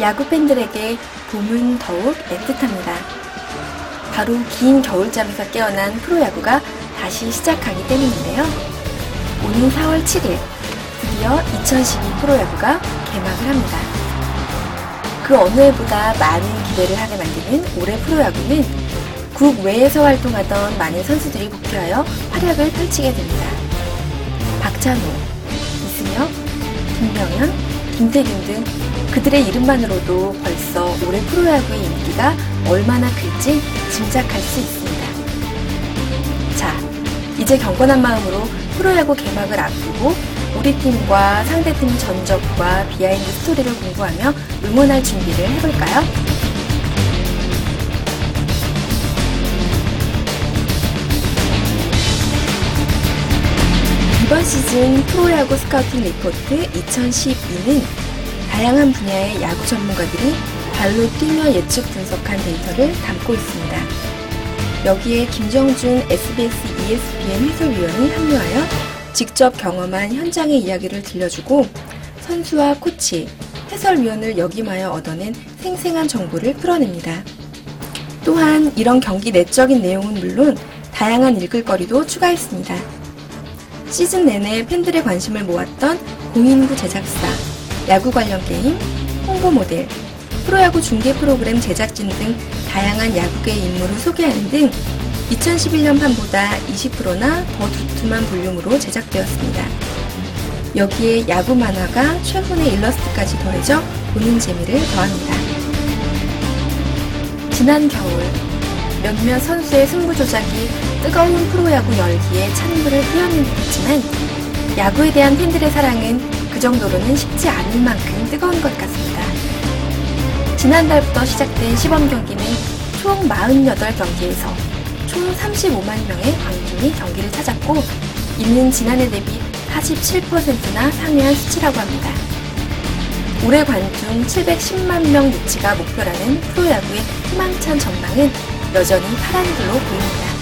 야구 팬들에게 봄은 더욱 애틋합니다. 바로 긴 겨울잠에서 깨어난 프로야구가 다시 시작하기 때문인데요. 오는 4월 7일 드디어 2012 프로야구가 개막을 합니다. 그 어느 해보다 많은 기대를 하게 만드는 올해 프로야구는 국 외에서 활동하던 많은 선수들이 복귀하여 활약을 펼치게 됩니다. 박찬호, 이승엽, 김병현, 김태균 등 그들의 이름만으로도 벌써 올해 프로야구의 인기가 얼마나 클지 짐작할 수 있습니다. 자, 이제 경건한 마음으로 프로야구 개막을 앞두고 우리 팀과 상대 팀 전적과 behind story를 공부하며 응원할 준비를 해볼까요? 이번 시즌 프로야구 scouting report 2012는 다양한 분야의 야구 전문가들이 발로 뛰며 예측 분석한 데이터를 담고 있습니다. 여기에 김정준 SBS ESPN 해설위원이 합류하여 직접 경험한 현장의 이야기를 들려주고 선수와 코치, 해설위원을 역임하여 얻어낸 생생한 정보를 풀어냅니다. 또한 이런 경기 내적인 내용은 물론 다양한 읽을거리도 추가했습니다. 시즌 내내 팬들의 관심을 모았던 공인구 제작사, 야구 관련 게임, 홍보 모델, 프로야구 중계 프로그램 제작진 등 다양한 야구계 인물을 소개하는 등 2011년 판보다 20%나 더 두툼한 볼륨으로 제작되었습니다. 여기에 야구 만화가 최근의 일러스트까지 더해져 보는 재미를 더합니다. 지난 겨울 몇몇 선수의 승부 조작이 뜨거운 프로야구 열기에 찬물을 끼얹는 듯했지만 야구에 대한 팬들의 사랑은 그 정도로는 쉽지 않을 만큼 뜨거운 것 같습니다. 지난달부터 시작된 시범 경기는 총 48경기에서 총 35만 명의 관중이 경기를 찾았고 이는 지난해 대비 47%나 상회한 수치라고 합니다. 올해 관중 710만 명 유치가 목표라는 프로야구의 희망찬 전망은 여전히 파란 불로 보입니다.